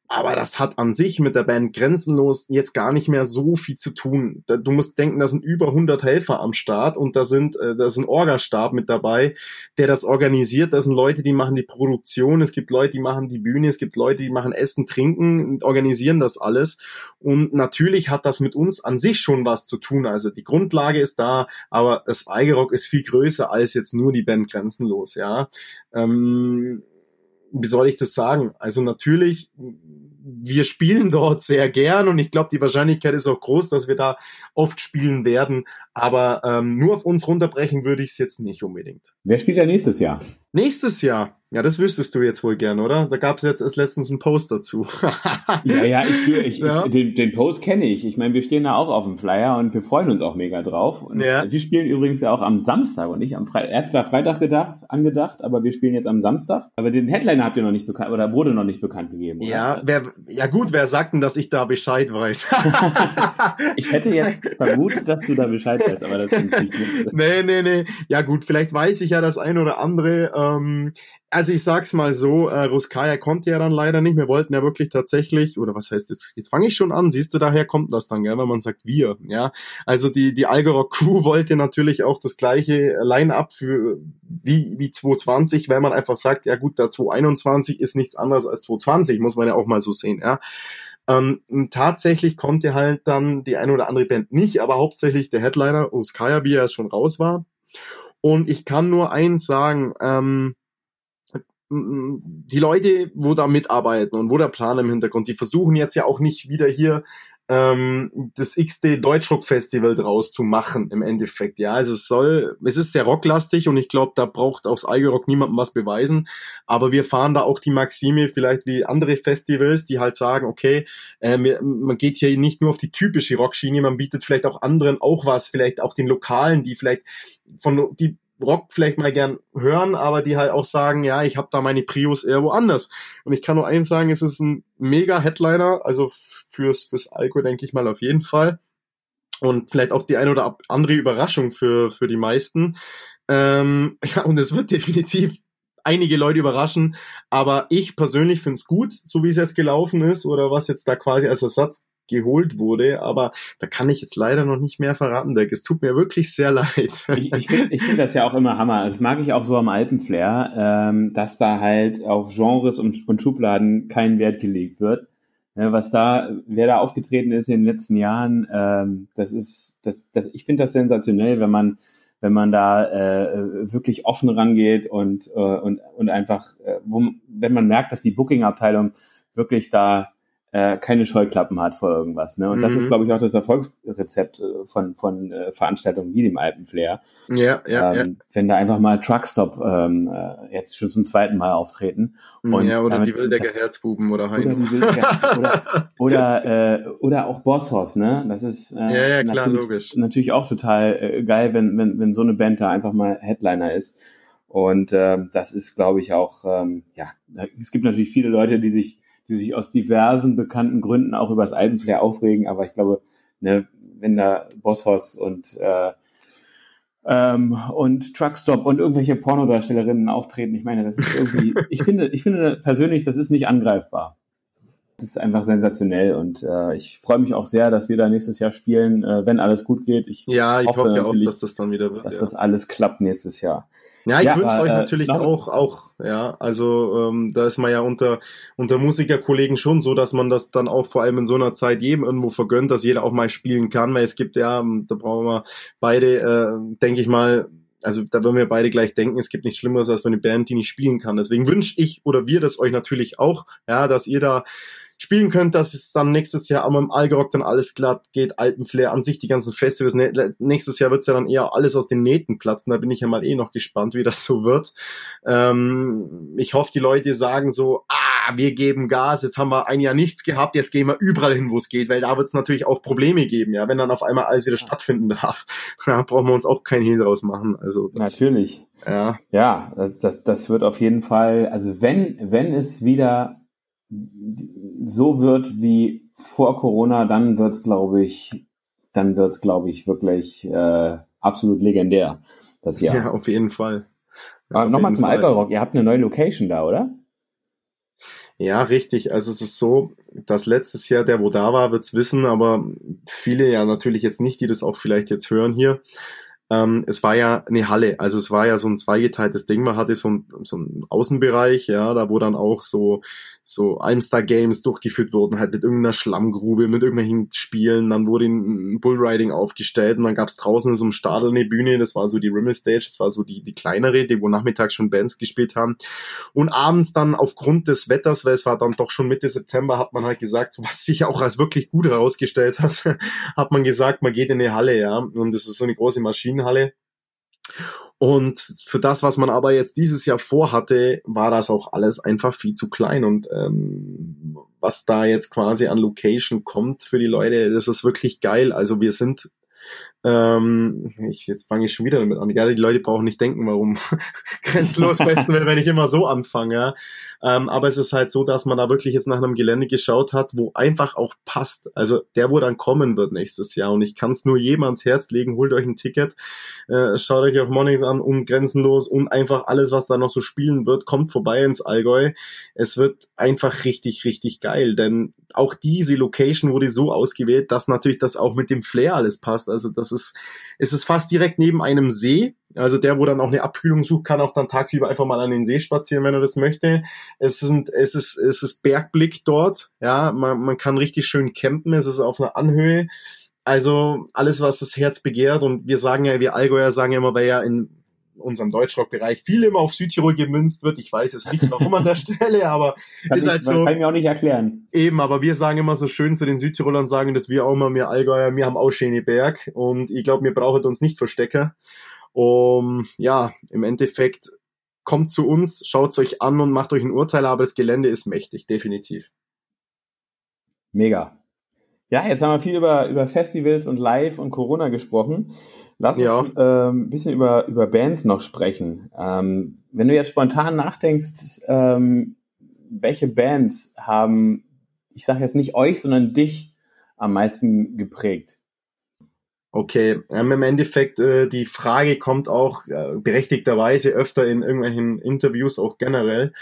Aber das hat an sich mit der Band Grenzenlos jetzt gar nicht mehr so viel zu tun. Du musst denken, da sind über 100 Helfer am Start und da sind, äh, da ist ein Orgastab mit dabei, der das organisiert. Da sind Leute, die machen die Produktion. Es gibt Leute, die machen die Bühne. Es gibt Leute, die machen Essen, Trinken, organisieren das alles. Und natürlich hat das mit uns an sich schon was zu tun. Also die Grundlage ist da, aber das Eigerock ist viel größer als jetzt nur die Band Grenzenlos, ja. Ähm, wie soll ich das sagen? Also natürlich, wir spielen dort sehr gern und ich glaube, die Wahrscheinlichkeit ist auch groß, dass wir da oft spielen werden. Aber ähm, nur auf uns runterbrechen würde ich es jetzt nicht unbedingt. Wer spielt ja nächstes Jahr? Nächstes Jahr. Ja, das wüsstest du jetzt wohl gern, oder? Da gab es jetzt erst letztens einen Post dazu. ja, ja, ich, ich, ja. ich den, den, Post kenne ich. Ich meine, wir stehen da auch auf dem Flyer und wir freuen uns auch mega drauf. Und ja. Wir spielen übrigens ja auch am Samstag und nicht am Freitag. Erst war Freitag gedacht, angedacht, aber wir spielen jetzt am Samstag. Aber den Headliner habt ihr noch nicht bekannt oder wurde noch nicht bekannt gegeben. Oder? Ja, wer, ja gut, wer sagt denn, dass ich da Bescheid weiß? ich hätte jetzt vermutet, dass du da Bescheid weißt, aber das ist nicht. Nee, nee, nee. Ja gut, vielleicht weiß ich ja das ein oder andere. Ähm, also ich sag's mal so, äh, Ruskaya konnte ja dann leider nicht. Wir wollten ja wirklich tatsächlich, oder was heißt jetzt, jetzt fange ich schon an, siehst du, daher kommt das dann, gell, wenn man sagt wir, ja. Also die, die Algorok Crew wollte natürlich auch das gleiche Line-Up für wie, wie 220, weil man einfach sagt, ja gut, der 221 ist nichts anderes als 220, muss man ja auch mal so sehen, ja. Ähm, tatsächlich konnte halt dann die eine oder andere Band nicht, aber hauptsächlich der Headliner Ruskaya, wie er schon raus war. Und ich kann nur eins sagen, ähm, die Leute, wo da mitarbeiten und wo der Plan im Hintergrund, die versuchen jetzt ja auch nicht wieder hier ähm, das XD Deutschrock Festival draus zu machen im Endeffekt. Ja, also es soll, es ist sehr rocklastig und ich glaube, da braucht aufs Rock niemandem was beweisen. Aber wir fahren da auch die Maxime vielleicht wie andere Festivals, die halt sagen, okay, äh, man geht hier nicht nur auf die typische Rockschiene, man bietet vielleicht auch anderen auch was, vielleicht auch den Lokalen, die vielleicht von die Rock vielleicht mal gern hören, aber die halt auch sagen, ja, ich habe da meine Prius eher woanders. Und ich kann nur eins sagen, es ist ein mega Headliner, also fürs, fürs Alko denke ich mal auf jeden Fall. Und vielleicht auch die eine oder andere Überraschung für, für die meisten. Ähm, ja, und es wird definitiv einige Leute überraschen, aber ich persönlich finde es gut, so wie es jetzt gelaufen ist oder was jetzt da quasi als Ersatz geholt wurde, aber da kann ich jetzt leider noch nicht mehr verraten, Dirk. Es tut mir wirklich sehr leid. Ich, ich finde find das ja auch immer Hammer. Das mag ich auch so am Alpenflair, ähm, dass da halt auf Genres und, und Schubladen kein Wert gelegt wird. Ja, was da, wer da aufgetreten ist in den letzten Jahren, ähm, das ist, das, das, ich finde das sensationell, wenn man, wenn man da äh, wirklich offen rangeht und, äh, und, und einfach, äh, wo, wenn man merkt, dass die Booking-Abteilung wirklich da äh, keine Scheuklappen hat vor irgendwas. Ne? Und mhm. das ist, mhm. glaube ich, auch das Erfolgsrezept äh, von, von äh, Veranstaltungen wie dem Alpenflair. Ja, ja, ähm, ja. Wenn da einfach mal Truckstop ähm, äh, jetzt schon zum zweiten Mal auftreten. Mhm, und ja, oder die Wildecker Herzbuben oder Heino. Oder, Wildecker, oder, oder, äh, oder auch Bosshaus, ne? Das ist äh, ja, ja, klar, natürlich, logisch. natürlich auch total äh, geil, wenn, wenn, wenn so eine Band da einfach mal Headliner ist. Und äh, das ist, glaube ich, auch, ähm, ja, es gibt natürlich viele Leute, die sich die sich aus diversen bekannten Gründen auch über das Alpenflair aufregen, aber ich glaube, ne, wenn da Bosshaus und äh, ähm, und Truckstop und irgendwelche Pornodarstellerinnen auftreten, ich meine, das ist irgendwie, ich finde, ich finde persönlich, das ist nicht angreifbar. Das ist einfach sensationell und äh, ich freue mich auch sehr, dass wir da nächstes Jahr spielen, äh, wenn alles gut geht. Ich ja, ich hoffe, hoffe ja auch, dass das dann wieder wird. Dass ja. das alles klappt nächstes Jahr. Ja, ich ja, wünsche euch äh, natürlich auch, auch, ja, also ähm, da ist man ja unter, unter Musikerkollegen schon so, dass man das dann auch vor allem in so einer Zeit jedem irgendwo vergönnt, dass jeder auch mal spielen kann, weil es gibt ja, da brauchen wir beide, äh, denke ich mal, also da würden wir beide gleich denken, es gibt nichts Schlimmeres als eine Band, die nicht spielen kann. Deswegen wünsche ich oder wir das euch natürlich auch, ja, dass ihr da spielen könnt, dass es dann nächstes Jahr am Algerock dann alles glatt geht, Alpenflair an sich, die ganzen Festivals. Nächstes Jahr wird's ja dann eher alles aus den Nähten platzen. Da bin ich ja mal eh noch gespannt, wie das so wird. Ähm, ich hoffe, die Leute sagen so, ah, wir geben Gas, jetzt haben wir ein Jahr nichts gehabt, jetzt gehen wir überall hin, wo es geht, weil da wird's natürlich auch Probleme geben, ja, wenn dann auf einmal alles wieder stattfinden darf. Da brauchen wir uns auch keinen Hehl draus machen. Also das, Natürlich. Ja. Ja, das, das, das wird auf jeden Fall, also wenn, wenn es wieder so wird wie vor Corona, dann wird's, glaube ich, dann wird's, glaube ich, wirklich äh, absolut legendär. Das Jahr. Ja, auf jeden Fall. Ja, Aber nochmal zum Alperock. Ihr habt eine neue Location da, oder? Ja, richtig. Also es ist so, dass letztes Jahr der, wo da war, wird's wissen, aber viele ja natürlich jetzt nicht, die das auch vielleicht jetzt hören hier. Ähm, es war ja eine Halle, also es war ja so ein zweigeteiltes Ding. Man hatte so ein, so ein Außenbereich, ja, da wo dann auch so so Almstar Games durchgeführt wurden, halt mit irgendeiner Schlammgrube, mit irgendwelchen Spielen. Dann wurde ein Bullriding aufgestellt und dann gab's draußen so einem Stadel eine Bühne, das war so die Rimmel Stage, das war so die, die kleinere, die wo nachmittags schon Bands gespielt haben. Und abends dann aufgrund des Wetters, weil es war dann doch schon Mitte September, hat man halt gesagt, was sich auch als wirklich gut herausgestellt hat, hat man gesagt, man geht in eine Halle, ja. Und das ist so eine große Maschine Maschinenhalle. Und für das, was man aber jetzt dieses Jahr vorhatte, war das auch alles einfach viel zu klein. Und ähm, was da jetzt quasi an Location kommt für die Leute, das ist wirklich geil. Also wir sind ähm, ich, jetzt fange ich schon wieder damit an. Ja, die Leute brauchen nicht denken, warum grenzenlos besten will, wenn ich immer so anfange. Ja. Ähm, aber es ist halt so, dass man da wirklich jetzt nach einem Gelände geschaut hat, wo einfach auch passt. Also der, wo dann kommen wird nächstes Jahr. Und ich kann es nur jedem ans Herz legen, holt euch ein Ticket, äh, schaut euch auch Mornings an und grenzenlos und einfach alles, was da noch so spielen wird, kommt vorbei ins Allgäu. Es wird einfach richtig, richtig geil. Denn auch diese Location wurde so ausgewählt, dass natürlich das auch mit dem Flair alles passt. Also das ist, es ist fast direkt neben einem See. Also der, wo dann auch eine Abkühlung sucht, kann auch dann tagsüber einfach mal an den See spazieren, wenn er das möchte. Es sind, es ist, es ist Bergblick dort. Ja, man, man kann richtig schön campen. Es ist auf einer Anhöhe. Also alles, was das Herz begehrt. Und wir sagen ja, wir Allgäuer sagen ja immer, wer ja in unserem Deutschrock-Bereich viel immer auf Südtirol gemünzt wird. Ich weiß es nicht, warum an der Stelle, aber kann ist halt so. Kann ich mir auch nicht erklären. Eben, aber wir sagen immer so schön zu den Südtirolern sagen, dass wir auch immer mehr Allgäuer, wir haben auch schöne Berg und ich glaube, wir brauchen uns nicht verstecken. Um, ja, im Endeffekt kommt zu uns, schaut euch an und macht euch ein Urteil, aber das Gelände ist mächtig, definitiv. Mega. Ja, jetzt haben wir viel über, über Festivals und Live und Corona gesprochen. Lass ja. uns äh, ein bisschen über, über Bands noch sprechen. Ähm, wenn du jetzt spontan nachdenkst, ähm, welche Bands haben, ich sage jetzt nicht euch, sondern dich am meisten geprägt? Okay, ähm, im Endeffekt, äh, die Frage kommt auch äh, berechtigterweise öfter in irgendwelchen Interviews, auch generell.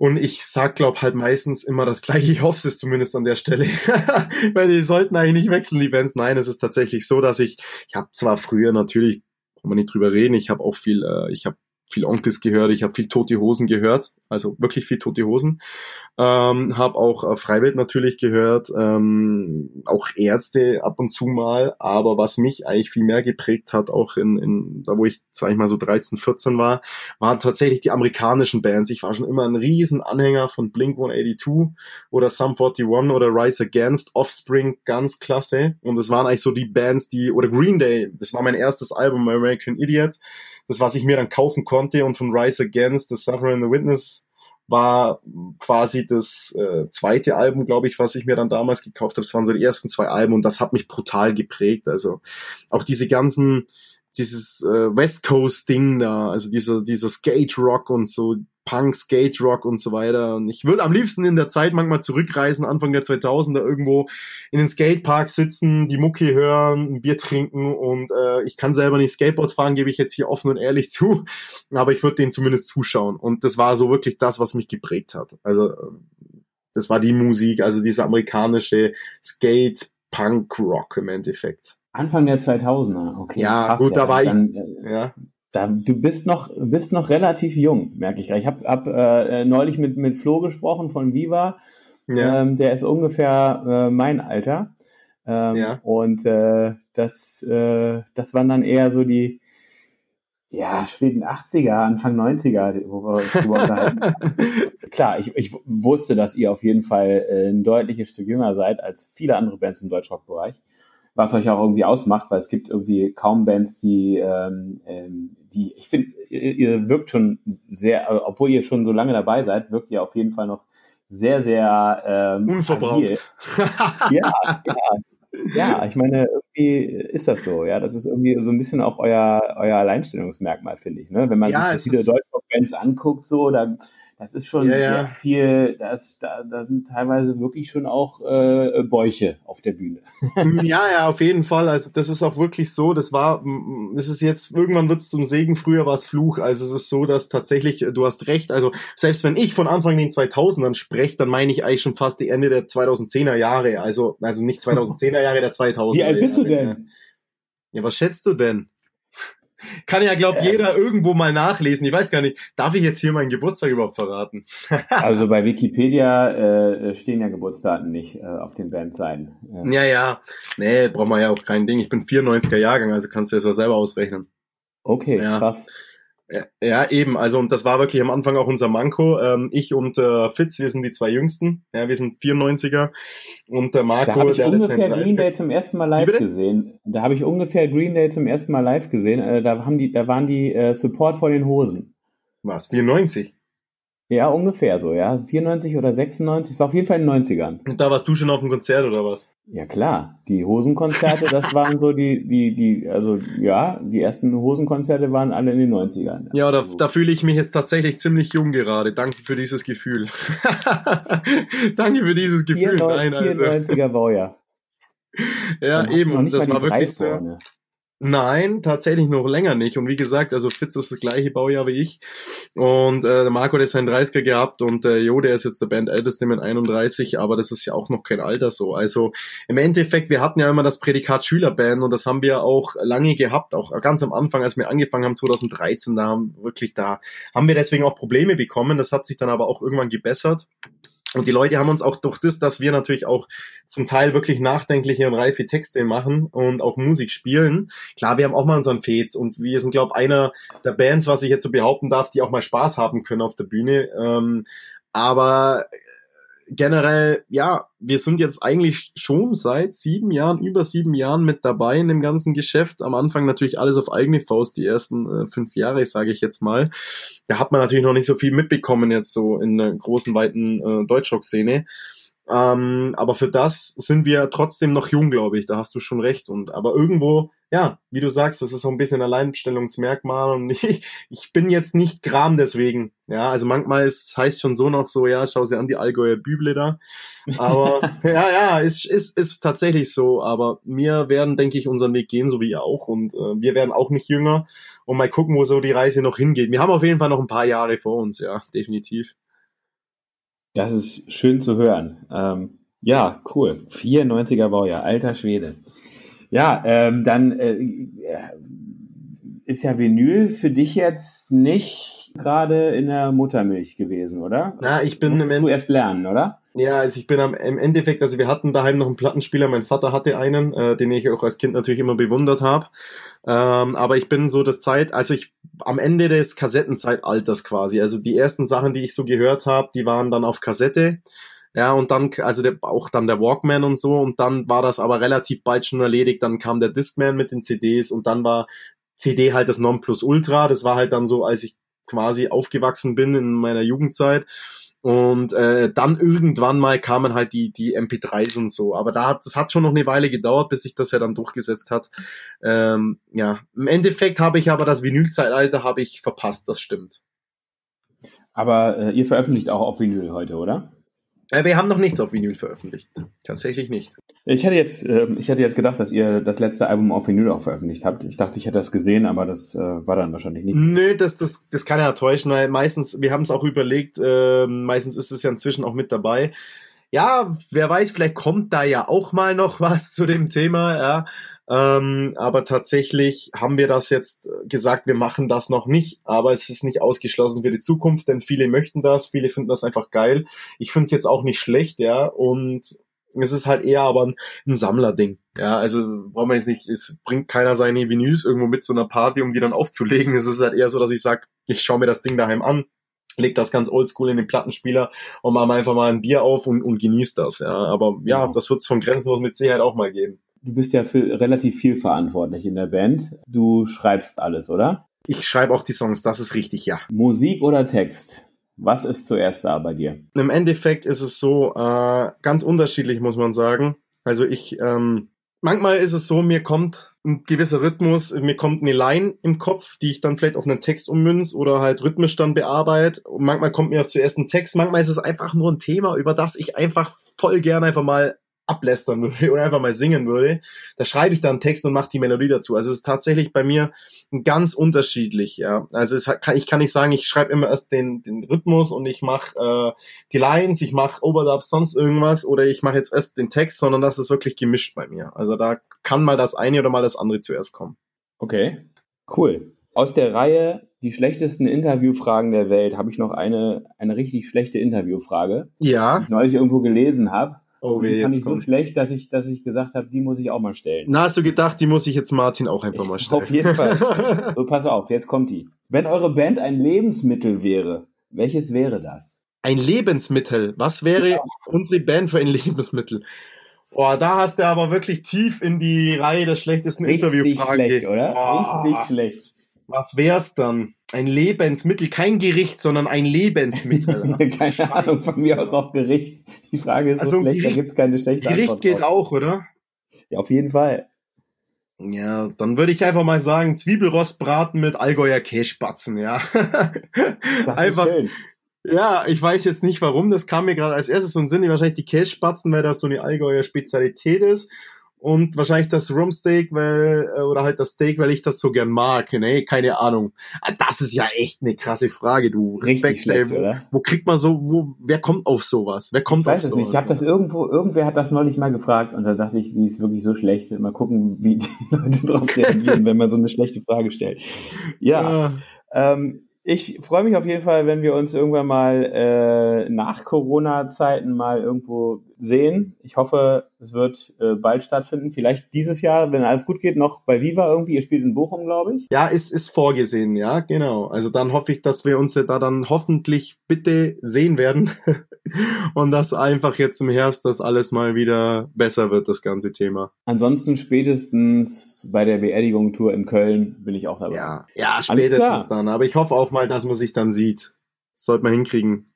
Und ich sag, glaub halt meistens immer das gleiche. Ich hoffe es zumindest an der Stelle. Weil die sollten eigentlich nicht wechseln, die Bands. Nein, es ist tatsächlich so, dass ich, ich habe zwar früher natürlich, kann man nicht drüber reden, ich habe auch viel, äh, ich habe viel Onkels gehört, ich habe viel Tote Hosen gehört, also wirklich viel Tote Hosen. Ähm, habe auch äh, Freiwild natürlich gehört, ähm, auch Ärzte ab und zu mal, aber was mich eigentlich viel mehr geprägt hat, auch in, in da wo ich, sag ich mal, so 13, 14 war, waren tatsächlich die amerikanischen Bands. Ich war schon immer ein riesen Anhänger von Blink 182 oder Sum 41 oder Rise Against, Offspring, ganz klasse. Und es waren eigentlich so die Bands, die, oder Green Day, das war mein erstes Album, American Idiot, das was ich mir dann kaufen konnte und von Rise Against, The Suffer and the Witness war quasi das äh, zweite Album, glaube ich, was ich mir dann damals gekauft habe. Es waren so die ersten zwei Alben und das hat mich brutal geprägt. Also auch diese ganzen, dieses äh, West Coast Ding da, also dieser, dieser Skate Rock und so, Punk, Skate Rock und so weiter. Und ich würde am liebsten in der Zeit manchmal zurückreisen, Anfang der 2000er irgendwo in den Skatepark sitzen, die Mucki hören, ein Bier trinken und äh, ich kann selber nicht Skateboard fahren, gebe ich jetzt hier offen und ehrlich zu, aber ich würde denen zumindest zuschauen. Und das war so wirklich das, was mich geprägt hat. Also das war die Musik, also diese amerikanische Skate, Punk, Rock im Endeffekt. Anfang der 2000er, okay. Ja, gut, da war dann, ich. Äh, ja. Da, du bist noch, bist noch relativ jung, merke ich gerade. Ich habe hab, äh, neulich mit, mit Flo gesprochen von Viva. Ja. Ähm, der ist ungefähr äh, mein Alter. Ähm, ja. Und äh, das, äh, das waren dann eher so die ja, späten 80er, Anfang 90er, wo wir uns drüber unterhalten. Klar, ich, ich wusste, dass ihr auf jeden Fall äh, ein deutliches Stück jünger seid als viele andere Bands im Deutschrock-Bereich was euch auch irgendwie ausmacht, weil es gibt irgendwie kaum Bands, die, ähm, ähm, die ich finde, ihr, ihr, wirkt schon sehr, äh, obwohl ihr schon so lange dabei seid, wirkt ihr auf jeden Fall noch sehr, sehr ähm, unverbraucht. ja, ja, ja, ich meine, irgendwie ist das so, ja. Das ist irgendwie so ein bisschen auch euer, euer Alleinstellungsmerkmal, finde ich. Ne? Wenn man ja, sich viele deutsche Bands anguckt, so, dann das ist schon ja, sehr ja. viel, das, da, da sind teilweise wirklich schon auch äh, Bäuche auf der Bühne. ja, ja, auf jeden Fall. Also das ist auch wirklich so. Das war, es ist jetzt, irgendwann wird es zum Segen, früher war es Fluch. Also es ist so, dass tatsächlich, du hast recht, also selbst wenn ich von Anfang den 2000ern spreche, dann meine ich eigentlich schon fast die Ende der 2010er Jahre. Also, also nicht 2010er Jahre, der 2000er Wie alt bist du denn? Ja, was schätzt du denn? Kann ja, glaub, jeder irgendwo mal nachlesen. Ich weiß gar nicht, darf ich jetzt hier meinen Geburtstag überhaupt verraten? also bei Wikipedia äh, stehen ja Geburtsdaten nicht äh, auf den Bandseiten. Ja. ja, ja. Nee, braucht man ja auch kein Ding. Ich bin 94er Jahrgang, also kannst du das ja selber ausrechnen. Okay, ja. krass. Ja, eben. Also und das war wirklich am Anfang auch unser Manko. Ähm, ich und äh, Fitz, wir sind die zwei Jüngsten. Ja, wir sind 94er und der Marco, da hab ich der ungefähr Green Day zum ersten Mal live gesehen. Da habe ich ungefähr Green Day zum ersten Mal live gesehen. Äh, da haben die, da waren die äh, Support vor den Hosen. Was? 94? Ja, ungefähr so, ja. 94 oder 96, es war auf jeden Fall in den 90ern. Und da warst du schon auf dem Konzert oder was? Ja, klar. Die Hosenkonzerte, das waren so die, die, die, also ja, die ersten Hosenkonzerte waren alle in den 90ern. Ja, da, da fühle ich mich jetzt tatsächlich ziemlich jung gerade. Danke für dieses Gefühl. Danke für dieses Gefühl. 94, Nein, also. 94er Baujahr. ja, eben, das war wirklich so. Nein, tatsächlich noch länger nicht. Und wie gesagt, also Fitz ist das gleiche Baujahr wie ich. Und äh, Marco hat jetzt seinen 30er gehabt und äh, Jo, der ist jetzt der Band älteste mit 31, aber das ist ja auch noch kein Alter so. Also im Endeffekt, wir hatten ja immer das Prädikat Schülerband und das haben wir auch lange gehabt, auch ganz am Anfang, als wir angefangen haben, 2013, da haben wirklich da, haben wir deswegen auch Probleme bekommen. Das hat sich dann aber auch irgendwann gebessert. Und die Leute haben uns auch durch das, dass wir natürlich auch zum Teil wirklich nachdenkliche und reife Texte machen und auch Musik spielen. Klar, wir haben auch mal unseren Fets und wir sind, glaube einer der Bands, was ich jetzt so behaupten darf, die auch mal Spaß haben können auf der Bühne. Ähm, aber generell, ja, wir sind jetzt eigentlich schon seit sieben Jahren, über sieben Jahren mit dabei in dem ganzen Geschäft. Am Anfang natürlich alles auf eigene Faust, die ersten äh, fünf Jahre, sage ich jetzt mal. Da hat man natürlich noch nicht so viel mitbekommen jetzt so in der großen, weiten äh, Deutschrock-Szene. Ähm, aber für das sind wir trotzdem noch jung, glaube ich. Da hast du schon recht. Und aber irgendwo, ja, wie du sagst, das ist so ein bisschen Alleinstellungsmerkmal. Und ich, ich bin jetzt nicht Gram deswegen. Ja, also manchmal ist, heißt schon so noch so, ja, schau sie an die Allgäuer Büble da. Aber ja, ja, ist, ist, ist tatsächlich so. Aber wir werden, denke ich, unseren Weg gehen, so wie ihr auch. Und äh, wir werden auch nicht jünger. Und mal gucken, wo so die Reise noch hingeht. Wir haben auf jeden Fall noch ein paar Jahre vor uns, ja, definitiv. Das ist schön zu hören. Ähm, ja, cool. 94er Baujahr, alter Schwede. Ja, ähm, dann äh, ist ja Vinyl für dich jetzt nicht gerade in der Muttermilch gewesen, oder? Na, ich bin Musst im du erst lernen, oder? Ja, also ich bin am, im Endeffekt, also wir hatten daheim noch einen Plattenspieler, mein Vater hatte einen, äh, den ich auch als Kind natürlich immer bewundert habe. Ähm, aber ich bin so das Zeit, also ich am Ende des Kassettenzeitalters quasi. Also die ersten Sachen, die ich so gehört habe, die waren dann auf Kassette. Ja, und dann, also der, auch dann der Walkman und so, und dann war das aber relativ bald schon erledigt. Dann kam der Discman mit den CDs und dann war CD halt das Nonplusultra. Das war halt dann so, als ich quasi aufgewachsen bin in meiner Jugendzeit. Und äh, dann irgendwann mal kamen halt die, die MP3s und so. Aber da hat, das hat schon noch eine Weile gedauert, bis sich das ja dann durchgesetzt hat. Ähm, ja, im Endeffekt habe ich aber das Vinylzeitalter habe ich verpasst, das stimmt. Aber äh, ihr veröffentlicht auch auf Vinyl heute, oder? Äh, wir haben noch nichts auf Vinyl veröffentlicht. Tatsächlich nicht. Ich hätte jetzt, äh, ich hätte jetzt gedacht, dass ihr das letzte Album auf Vinyl auch veröffentlicht habt. Ich dachte, ich hätte das gesehen, aber das äh, war dann wahrscheinlich nicht. Nö, das, das, das kann ja täuschen, weil meistens, wir haben es auch überlegt, äh, meistens ist es ja inzwischen auch mit dabei. Ja, wer weiß, vielleicht kommt da ja auch mal noch was zu dem Thema, ja. Ähm, aber tatsächlich haben wir das jetzt gesagt, wir machen das noch nicht, aber es ist nicht ausgeschlossen für die Zukunft, denn viele möchten das, viele finden das einfach geil. Ich finde es jetzt auch nicht schlecht, ja, und es ist halt eher aber ein, ein Sammlerding. Ja, also braucht man jetzt nicht, es bringt keiner seine Vinyls irgendwo mit zu einer Party, um die dann aufzulegen. Es ist halt eher so, dass ich sage, ich schaue mir das Ding daheim an, leg das ganz oldschool in den Plattenspieler und mach einfach mal ein Bier auf und, und genießt das. Ja, aber ja, Ja. das wird es von Grenzenlos mit Sicherheit auch mal geben. Du bist ja für relativ viel verantwortlich in der Band. Du schreibst alles, oder? Ich schreibe auch die Songs, das ist richtig, ja. Musik oder Text? Was ist zuerst da bei dir? Im Endeffekt ist es so äh, ganz unterschiedlich, muss man sagen. Also ich, ähm, manchmal ist es so, mir kommt ein gewisser Rhythmus, mir kommt eine Line im Kopf, die ich dann vielleicht auf einen Text ummünz oder halt rhythmisch dann bearbeite. Und manchmal kommt mir auch zuerst ein Text, manchmal ist es einfach nur ein Thema, über das ich einfach voll gerne einfach mal ablästern würde oder einfach mal singen würde, da schreibe ich dann einen Text und mache die Melodie dazu. Also es ist tatsächlich bei mir ganz unterschiedlich, ja. Also es kann, ich kann nicht sagen, ich schreibe immer erst den, den Rhythmus und ich mache äh, die Lines, ich mache Overdubs, sonst irgendwas oder ich mache jetzt erst den Text, sondern das ist wirklich gemischt bei mir. Also da kann mal das eine oder mal das andere zuerst kommen. Okay, cool. Aus der Reihe die schlechtesten Interviewfragen der Welt habe ich noch eine, eine richtig schlechte Interviewfrage, die Ja. ich neulich irgendwo gelesen habe. Oh, weh, die fand ich so kommt's. schlecht, dass ich, dass ich gesagt habe, die muss ich auch mal stellen. Na, hast du gedacht, die muss ich jetzt Martin auch einfach mal stellen? Auf jeden Fall. So, pass auf, jetzt kommt die. Wenn eure Band ein Lebensmittel wäre, welches wäre das? Ein Lebensmittel. Was wäre unsere Band für ein Lebensmittel? Boah, da hast du aber wirklich tief in die Reihe der schlechtesten Richtig Interviewfragen. schlecht, oder? Boah. Richtig schlecht. Was wär's dann? Ein Lebensmittel, kein Gericht, sondern ein Lebensmittel. Keine Ahnung, von mir aus auch Gericht. Die Frage ist so Also schlecht, da Gericht- gibt's keine schlechte Gericht Antwort geht auch, oder? Ja, auf jeden Fall. Ja, dann würde ich einfach mal sagen, Zwiebelrostbraten mit Allgäuer Kässpatzen, ja. Einfach, schön. ja, ich weiß jetzt nicht warum, das kam mir gerade als erstes so in den Sinn, wahrscheinlich die Kässpatzen, weil das so eine Allgäuer Spezialität ist. Und wahrscheinlich das Rumsteak, weil, äh, oder halt das Steak, weil ich das so gern mag. Nee, keine Ahnung. Ah, Das ist ja echt eine krasse Frage, du. Respekt, schlecht, ey. Wo, oder? wo kriegt man so, wo, wer kommt auf sowas? Wer kommt Ich weiß auf es sowas? nicht. Ich habe das irgendwo, irgendwer hat das neulich mal gefragt und da dachte ich, die ist wirklich so schlecht. Mal gucken, wie die Leute darauf reagieren, wenn man so eine schlechte Frage stellt. Ja, Ja. ähm, ich freue mich auf jeden Fall, wenn wir uns irgendwann mal äh, nach Corona-Zeiten mal irgendwo sehen. Ich hoffe, es wird äh, bald stattfinden. Vielleicht dieses Jahr, wenn alles gut geht, noch bei Viva irgendwie. Ihr spielt in Bochum, glaube ich. Ja, ist, ist vorgesehen, ja, genau. Also dann hoffe ich, dass wir uns da dann hoffentlich bitte sehen werden und dass einfach jetzt im Herbst das alles mal wieder besser wird, das ganze Thema. Ansonsten spätestens bei der Beerdigung-Tour in Köln bin ich auch dabei. Ja, ja, spätestens dann. Aber ich hoffe auch mal, dass man sich dann sieht. Das sollte man hinkriegen.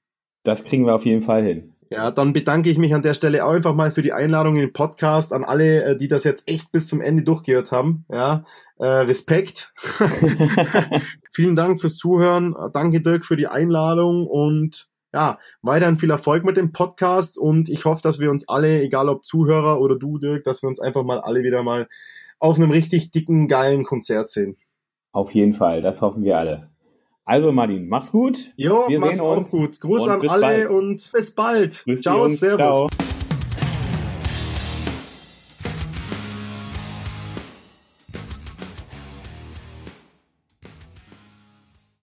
Das kriegen wir auf jeden Fall hin. Ja, dann bedanke ich mich an der Stelle auch einfach mal für die Einladung in den Podcast an alle, äh, die das jetzt echt bis zum Ende durchgehört haben. Ja, äh, Respekt. Vielen Dank fürs Zuhören. Danke Dirk für die Einladung und ja, weiterhin viel Erfolg mit dem Podcast und ich hoffe, dass wir uns alle, egal ob Zuhörer oder du Dirk, dass wir uns einfach mal alle wieder mal auf einem richtig dicken, geilen Konzert sehen. Auf jeden Fall, das hoffen wir alle. Also Martin, mach's gut. Jo, Wir mach's sehen auch uns gut. Gruß und an alle bald. und bis bald. Grüß Ciao, servus. Ciao.